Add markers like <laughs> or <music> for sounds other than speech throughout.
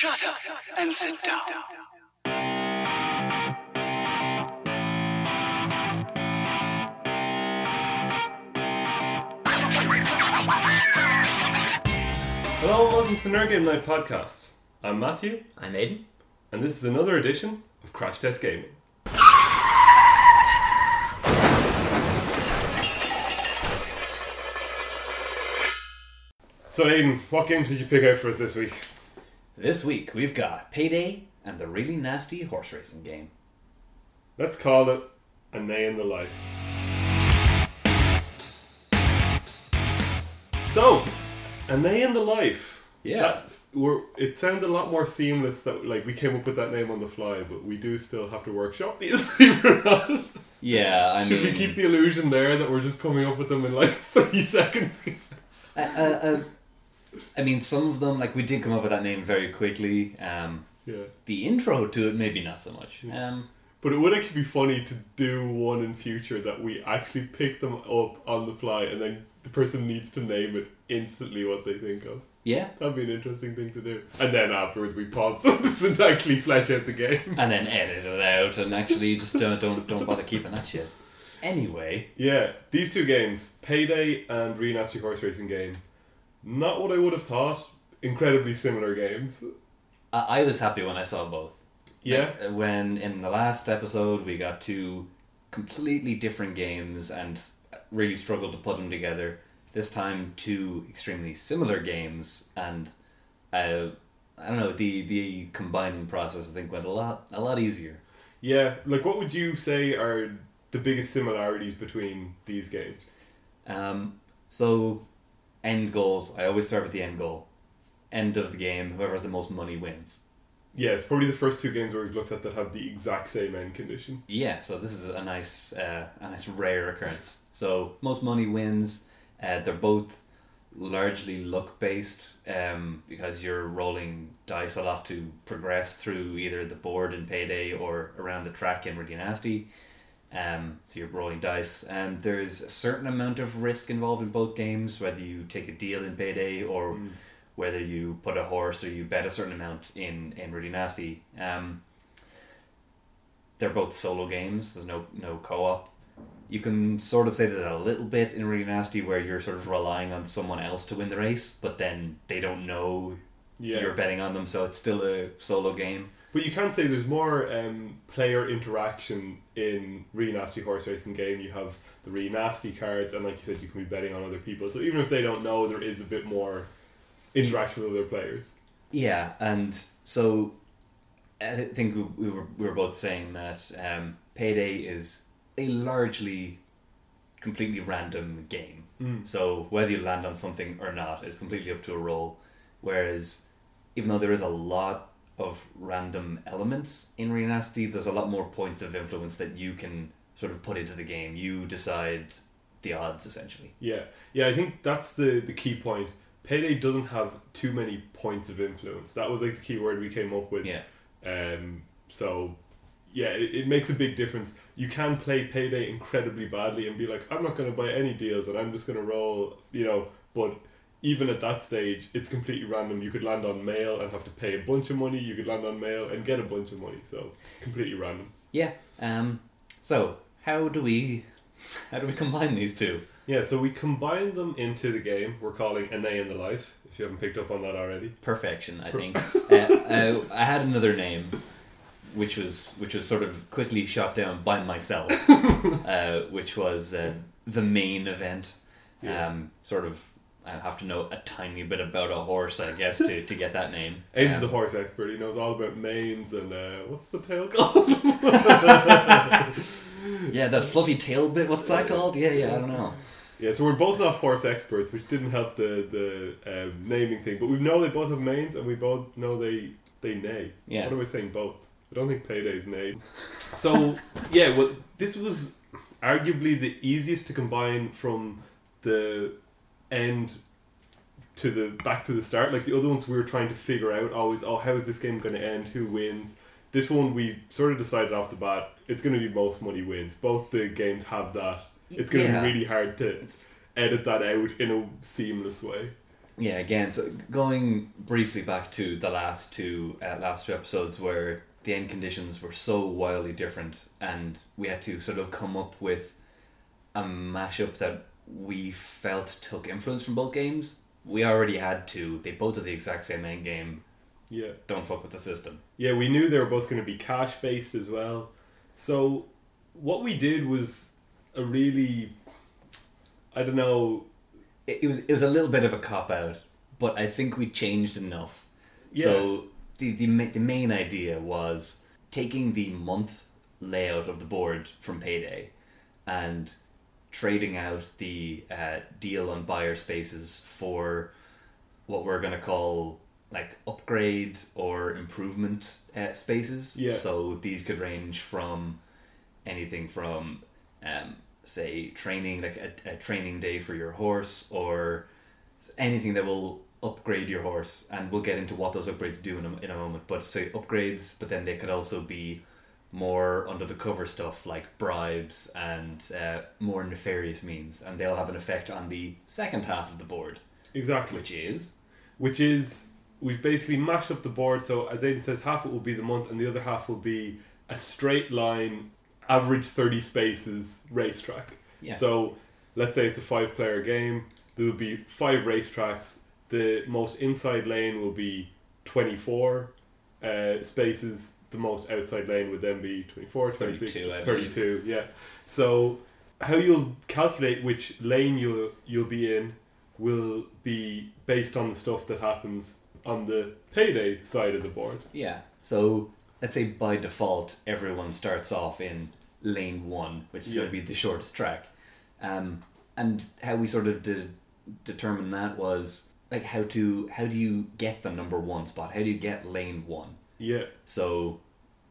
Shut up and sit down. Hello and welcome to the Nerd Game Night podcast. I'm Matthew, I'm Aiden. and this is another edition of Crash Test Gaming. So, Aiden, what games did you pick out for us this week? This week we've got Payday and the really nasty horse racing game. Let's call it A Day in the Life. So, A Day in the Life. Yeah. That, we're, it sounds a lot more seamless that like we came up with that name on the fly, but we do still have to workshop these. believe it or not. Yeah, I Should mean, we keep the illusion there that we're just coming up with them in like <laughs> 30 seconds? uh, uh, uh, I mean, some of them like we did come up with that name very quickly. Um, yeah. the intro to it, maybe not so much. Um, But it would actually be funny to do one in future that we actually pick them up on the fly and then the person needs to name it instantly what they think of. yeah, That'd be an interesting thing to do. And then afterwards we pause <laughs> them to actually flesh out the game. and then edit it out and actually just don't don't don't bother keeping that shit. Anyway, Yeah, these two games, Payday and Really Nasty Horse Racing Game, not what I would have thought. Incredibly similar games. I, I was happy when I saw both. Yeah, Uh, When in the last episode we got two completely different games and really struggled to put them together. This time, two extremely similar games, and uh, I don't know the the combining process. I think went a lot a lot easier. yeah. Like, what would you say are the biggest similarities between these games? Um, so, end goals. I always start with the end goal. End of the game. Whoever has the most money wins. Yeah, it's probably the first two games where we've looked at that have the exact same end condition. Yeah, so this is a nice, uh, a nice rare occurrence. So most money wins. Uh, they're both largely luck based um, because you're rolling dice a lot to progress through either the board in Payday or around the track in Really Nasty. Um, so you're rolling dice, and there's a certain amount of risk involved in both games, whether you take a deal in Payday or whether you put a horse or you bet a certain amount in in Really Nasty. Um, they're both solo games. There's no no co op. You can sort of say that a little bit in Really Nasty, where you're sort of relying on someone else to win the race, but then they don't know Yeah, you're betting on them, so it's still a solo game. But you can say there's more um, player interaction in really nasty horse racing game. You have the really nasty cards, and like you said, you can be betting on other people. So even if they don't know, there is a bit more interaction with other players. Yeah, and so I think we, we were we were both saying that um, Payday is a largely completely random game. Mm. So whether you land on something or not is completely up to a roll. Whereas, even though there is a lot of random elements in Really Nasty, there's a lot more points of influence that you can sort of put into the game. You decide the odds essentially. Yeah, yeah. I think that's the the key point. Payday doesn't have too many points of influence. That was like the key word we came up with. Yeah. Um, so, yeah, it, it makes a big difference. You can play Payday incredibly badly and be like, I'm not going to buy any deals and I'm just going to roll, you know, but even at that stage, it's completely random. You could land on mail and have to pay a bunch of money. You could land on mail and get a bunch of money. So, completely random. Yeah. Um. So how do we how do we combine these two? Yeah, so we combine them into the game we're calling A Day in the Life, if you haven't picked up on that already. Perfection, I think. <laughs> uh, uh, I had another name, which was which was sort of quickly shot down by myself, <laughs> uh, which was uh, the main event. Yeah. Um, sort of, I have to know a tiny bit about a horse, I guess, to, to get that name. <laughs> Aiden's Um, the horse expert. He knows all about manes and uh, what's the tail <laughs> called? <laughs> yeah, that fluffy tail bit. What's that called? Yeah, yeah, I don't know. yeah, so we're both not horse experts, which didn't help the the um, naming thing. But we know they both have manes, and we both know they they neigh. Yeah. What am I saying? Both. I don't think payday's neigh. So yeah, well, this was arguably the easiest to combine from the end to the back to the start. Like the other ones, we were trying to figure out always. Oh, how is this game going to end? Who wins? This one, we sort of decided off the bat. It's going to be most money wins. Both the games have that. It's going to Yeah. be really hard to edit that out in a seamless way. Yeah, again, so going briefly back to the last two uh, last two episodes where the end conditions were so wildly different, and we had to sort of come up with a mashup that we felt took influence from both games. We already had two. They both had the exact same end game. Yeah. Don't fuck with the system. Yeah, we knew they were both going to be cash based as well. So what we did was a really, I don't know. It, it was it was a little bit of a cop out, but I think we changed enough. Yeah. So the the the main idea was taking the month layout of the board from Payday, and trading out the uh, deal on buyer spaces for what we're gonna call like upgrade or improvement uh, spaces. Yeah. So these could range from anything from um, say training like a, a training day for your horse or anything that will upgrade your horse and we'll get into what those upgrades do in a, in a moment but say upgrades but then they could also be more under the cover stuff like bribes and uh, more nefarious means and they'll have an effect on the second half of the board Exactly. which is Which is, we've basically mashed up the board. So as Aiden says, half it will be the month and the other half will be a straight line, average 30 spaces racetrack. Yeah. So let's say it's a five player game. There will be five racetracks. The most inside lane will be 24 uh, spaces. The most outside lane would then be 24, 26, 32, 32. Yeah. So how you'll calculate which lane you'll you'll be in will be based on the stuff that happens on the payday side of the board. Yeah. So let's say by default everyone starts off in lane one, which is going to be the shortest track. Um, and how we sort of de- determined that was like how to how do you get the number one spot? How do you get lane one? Yeah. So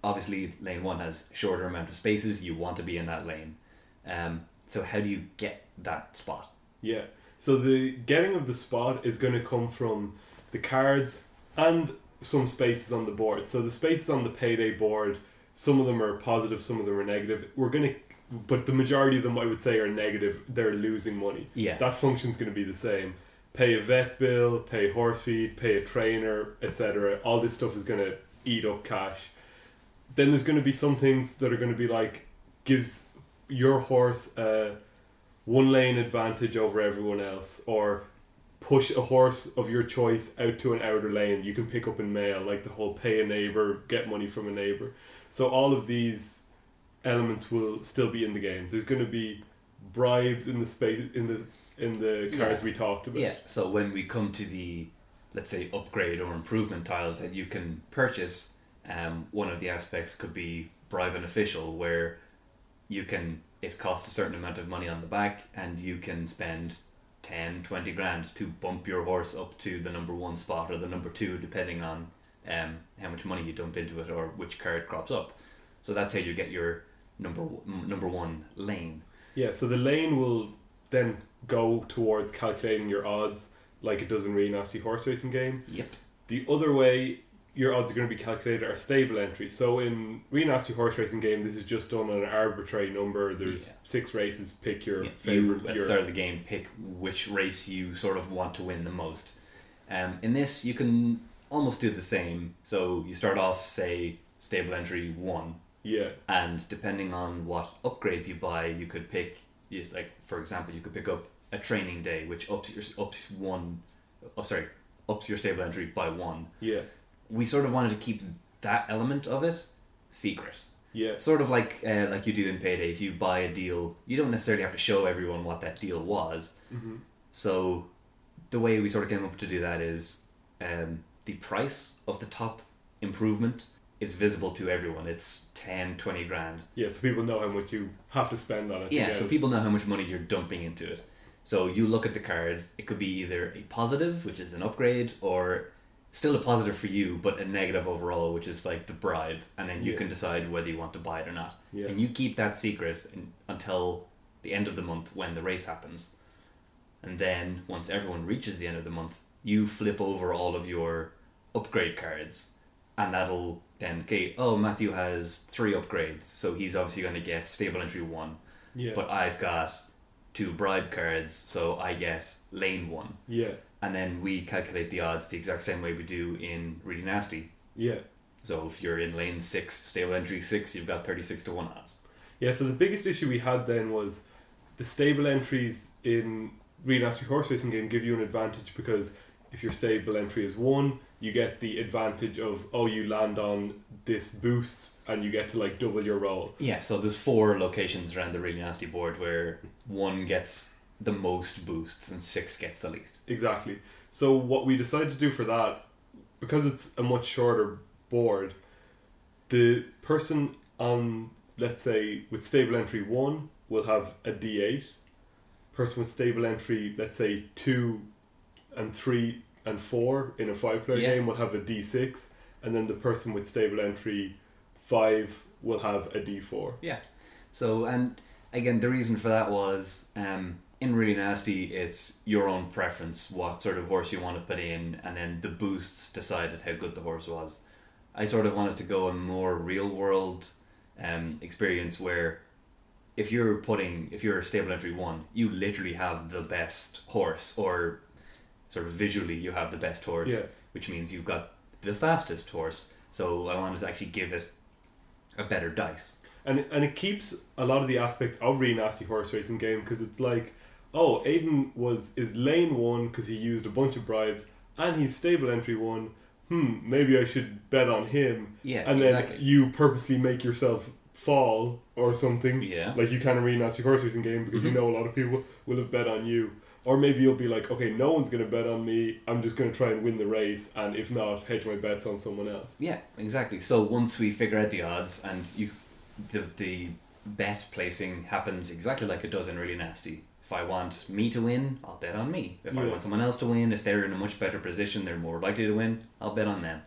obviously lane one has shorter amount of spaces. You want to be in that lane. Um, so how do you get that spot? Yeah. So the getting of the spot is going to come from the cards and some spaces on the board. So the spaces on the payday board, some of them are positive, some of them are negative. We're going to, but the majority of them I would say are negative. They're losing money. Yeah. That function's going to be the same. Pay a vet bill, pay horse feed, pay a trainer, etc. All this stuff is going to eat up cash. Then there's going to be some things that are going to be like gives your horse a one lane advantage over everyone else, or push a horse of your choice out to an outer lane. You can pick up in mail, like the whole pay a neighbor, get money from a neighbor. So all of these elements will still be in the game. There's going to be bribes in the space in the in the cards Yeah. we talked about. Yeah. So when we come to the, let's say, upgrade or improvement tiles that you can purchase, um, one of the aspects could be bribe an official, where you can it costs a certain amount of money on the back, and you can spend 10, 20 grand to bump your horse up to the number one spot or the number two, depending on um, how much money you dump into it or which card crops up. So that's how you get your number number one lane. Yeah, so the lane will then go towards calculating your odds like it does in really nasty horse racing game. Yep. The other way your odds are going to be calculated are stable entries. So in really nasty horse racing game, this is just done on an arbitrary number. There's Yeah. six races. Pick your Yeah, you favorite. at the your- start of the game pick which race you sort of want to win the most. Um, in this, you can almost do the same. So you start off, say, stable entry one, yeah, and depending on what upgrades you buy, you could pick. Just like for example, you could pick up a training day, which ups your ups one. Oh, sorry, ups your stable entry by one. yeah, We sort of wanted to keep that element of it secret yeah, sort of like uh, like you do in payday if you buy a deal you don't necessarily have to show everyone what that deal was hmm so the way we sort of came up to do that is um, the price of the top improvement is visible to everyone it's 10 20 grand yeah. So people know how much you have to spend on it. yeah so people know how much money you're dumping into it so you look at the card it could be either a positive which is an upgrade or still a positive for you but a negative overall which is like the bribe and then you Yeah. can decide whether you want to buy it or not Yeah. and you keep that secret until the end of the month when the race happens and then once everyone reaches the end of the month you flip over all of your upgrade cards and that'll then okay oh matthew has three upgrades so he's obviously going to get stable entry one yeah, but I've got two bribe cards, so I get lane one. yeah, and then we calculate the odds the exact same way we do in Really Nasty. Yeah. So if you're in lane six, stable entry six, you've got thirty six to one odds. Yeah, so the biggest issue we had then was the stable entries in Really Nasty Horse Racing game give you an advantage because if your stable entry is one, you get the advantage of oh you land on this boost and you get to like double your roll. Yeah, so there's four locations around the really nasty board where one gets the most boosts and six gets the least. Exactly. So what we decided to do for that, because it's a much shorter board, the person on let's say with stable entry one will have a D eight. Person with stable entry, let's say two and three and four in a five player Yeah. game will have a D six, and then the person with stable entry five will have a D four. Yeah. So and again, the reason for that was um, in really nasty, it's your own preference, what sort of horse you want to put in, and then the boosts decided how good the horse was. I sort of wanted to go a more real world um, experience where if you're putting if you're a stable entry one, you literally have the best horse, or sort of visually you have the best horse, Yeah. which means you've got the fastest horse. So I wanted to actually give it a better dice. and and it keeps a lot of the aspects of really nasty horse racing game because it's like, oh, Aiden was is lane one because he used a bunch of bribes and he's stable entry one. Hmm, maybe I should bet on him. Yeah, and then you purposely make yourself fall or something. Yeah. like you can in really nasty horse racing game because you know a lot of people will have bet on you. Or maybe you'll be like, okay, no one's gonna bet on me. I'm just gonna try and win the race, and if not, hedge my bets on someone else. Yeah, exactly. So once we figure out the odds and you, the the bet placing happens exactly like it does in really nasty. If I want me to win, I'll bet on me. If I want someone else to win, if they're in a much better position, they're more likely to win. I'll bet on them.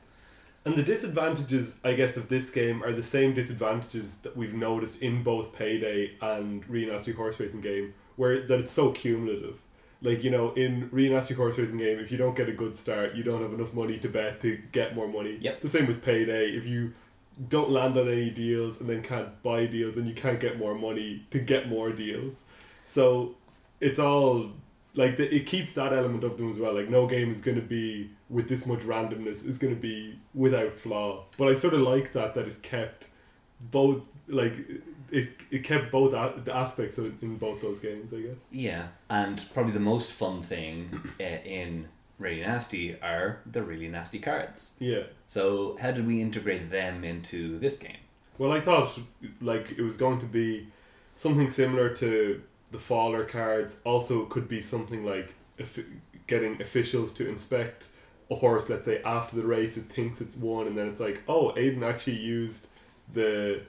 And the disadvantages, I guess, of this game are the same disadvantages that we've noticed in both Payday and Really Nasty Horse Racing game, where that it's so cumulative. Like, you know, in Nasty Horse Racing game, if you don't get a good start, you don't have enough money to bet to get more money. Yep. The same with Payday. If you don't land on any deals and then can't buy deals, and you can't get more money to get more deals. So it's all like the, it keeps that element of them as well. Like no game is going to be with this much randomness is going to be without flaw. But I sort of like that that it kept both like it it kept both a- the aspects of it in both those games. I guess. Yeah, and probably the most fun thing uh, in really nasty are the really nasty cards. Yeah. So how did we integrate them into this game? Well, I thought like it was going to be something similar to the faller cards. Also, it could be something like if getting officials to inspect a horse. Let's say after the race, it thinks it's won, and then it's like, oh, Aiden actually used the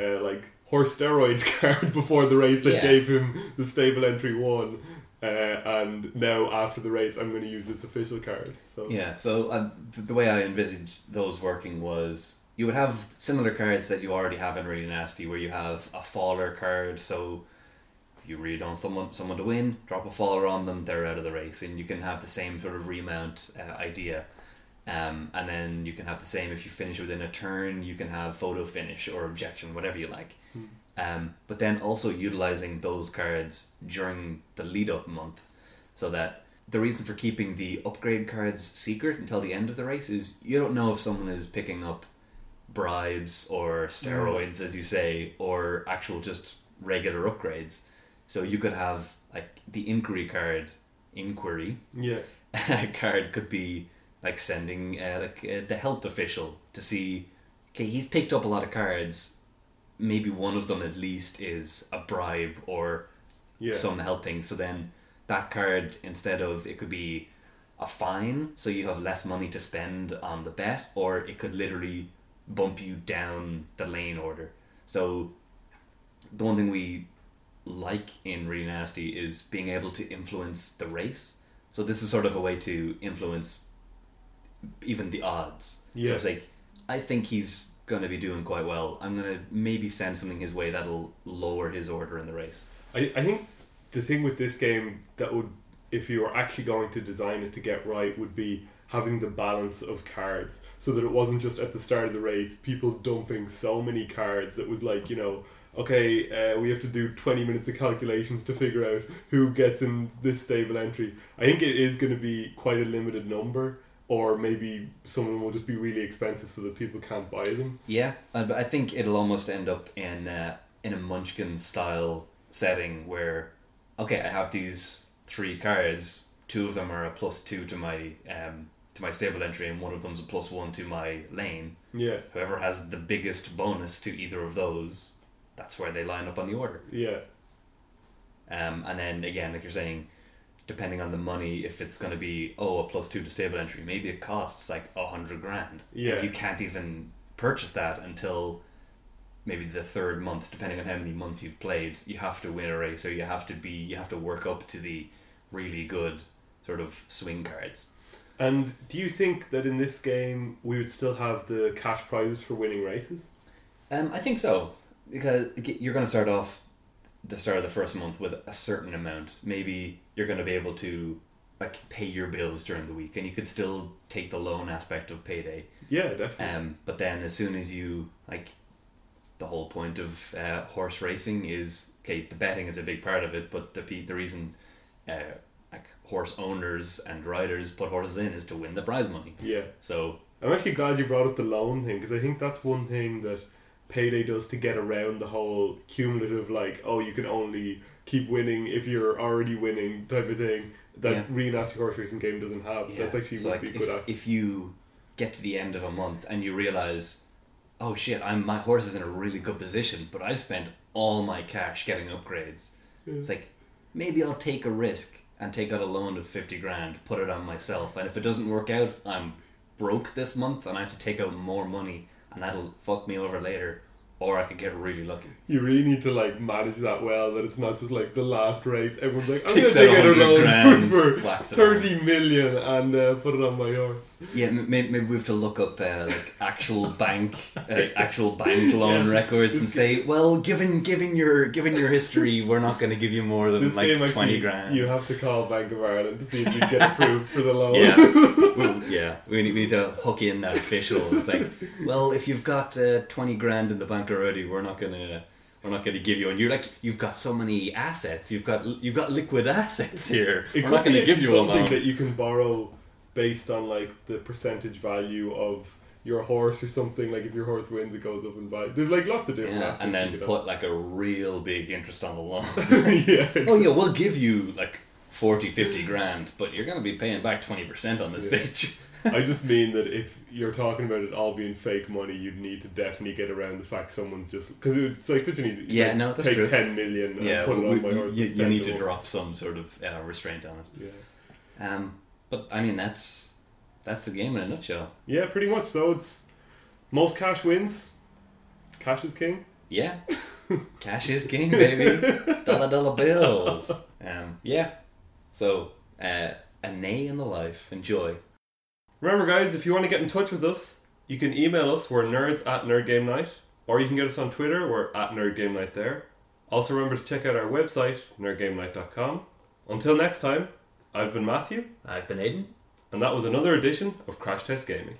uh, like horse steroids <laughs> card before the race that Yeah. gave him the stable entry one. Uh, and now after the race, I'm going to use this official card. So Yeah, so uh, the way I envisaged those working was you would have similar cards that you already have in Really Nasty, where you have a faller card. So if you really don't someone someone to win, drop a faller on them, they're out of the race, and you can have the same sort of remount uh, idea. Um, and then you can have the same if you finish within a turn. You can have photo finish or objection, whatever you like. Um, but then also utilizing those cards during the lead up month, so that the reason for keeping the upgrade cards secret until the end of the race is you don't know if someone is picking up bribes or steroids, as you say, or actual just regular upgrades. So you could have like the inquiry card, inquiry yeah, <laughs> card could be like sending uh, like uh, the health official to see. Okay, he's picked up a lot of cards. Maybe one of them at least is a bribe or yeah, some health thing. So then that card, instead of it could be a fine, so you have less money to spend on the bet, or it could literally bump you down the lane order. So the one thing we like in Really Nasty is being able to influence the race. So this is sort of a way to influence even the odds. So it's like I think he's gonna be doing quite well. I'm gonna maybe send something his way that'll lower his order in the race. I, I think the thing with this game that would, if you were actually going to design it to get right, would be having the balance of cards so that it wasn't just at the start of the race people dumping so many cards that was like you know okay uh, we have to do 20 minutes of calculations to figure out who gets in this stable entry i think it is going to be quite a limited number or maybe some of them will just be really expensive so that people can't buy them Yeah, uh, but I think it'll almost end up in uh, in a Munchkin style setting where, okay, I have these three cards. Two of them are a plus two to my um, to my stable entry, and one of them's a plus one to my lane. yeah Whoever has the biggest bonus to either of those, that's where they line up on the order. yeah Um, and then again, like you're saying, depending on the money, if it's going to be oh a plus two to stable entry, maybe it costs like a hundred grand. Yeah. You can't even purchase that until maybe the third month, depending on how many months you've played. You have to win a race, or you have to be you have to work up to the really good sort of swing cards. And do you think that in this game we would still have the cash prizes for winning races? Um, I think so because you're going to start off the start of the first month with a certain amount. Maybe you're going to be able to like pay your bills during the week, and you could still take the loan aspect of payday. Yeah, definitely. Um, but then as soon as you like, the whole point of uh, horse racing is okay. The betting is a big part of it, but the the reason. Uh, like horse owners and riders put horses in is to win the prize money. yeah. So I'm actually glad you brought up the loan thing because I think that's one thing that Payday does to get around the whole cumulative, like, oh, you can only keep winning if you're already winning type of thing that Yeah. Nasty Horse Racing game doesn't have. Yeah. That's actually so would like be good if, at. if you get to the end of a month and you realize, oh shit, I'm my horse is in a really good position, but I spent all my cash getting upgrades. It's like maybe I'll take a risk and take out a loan of fifty grand, put it on myself, and if it doesn't work out, I'm broke this month and I have to take out more money, and that'll fuck me over later. Or I could get really lucky. You really need to like manage that well. That it's not just like the last race. Everyone's like, I'm gonna take out a 100 loan grand, for whacks it thirty million and uh, put it on my horse. Yeah, m- maybe, maybe we have to look up uh, like actual bank, <laughs> uh, actual bank loan Yeah. records and say, well, given given your given your history, we're not going to give you more than This like game actually, twenty grand. you have to call Bank of Ireland to see if you get approved for the loan. yeah, <laughs> we, yeah, we need, we need to hook in that official. It's like, well, if you've got uh, twenty grand in the bank already, we're not gonna. We're not going to give you, and you're like, you've got so many assets. You've got you've got liquid <laughs> assets here. It we're not going to give you something that you can borrow based on like the percentage value of your horse or something. Like if your horse wins, it goes up in value. There's like lots of different. Yeah, and then put like a real big interest on the loan. <laughs> yeah. <laughs> oh yeah, we'll give you like 40, 50 grand, but you're going to be paying back 20% on this Yeah. bitch. I just mean that if you're talking about it all being fake money, you'd need to definitely get around the fact someone's just because it's like such an easy. Yeah, no, that's take true. ten million and yeah, put it we- on my horse. you, you need to one. drop some sort of uh, restraint on it. Yeah. Um, but I mean, that's that's the game in a nutshell. Yeah, pretty much. So it's most cash wins. Cash is king. Yeah, <laughs> cash is king, baby. dollar dollar bills. <laughs> Um, yeah. So uh, a nay in the life. Enjoy. Remember, guys, if you want to get in touch with us, you can email us. We're nerds at Nerd Game Night, or you can get us on Twitter. We're at Nerd Game Night there. Also, remember to check out our website, nerdgamenight.com. Until next time, I've been Matthew, I've been Aiden. and that was another edition of Crash Test Gaming.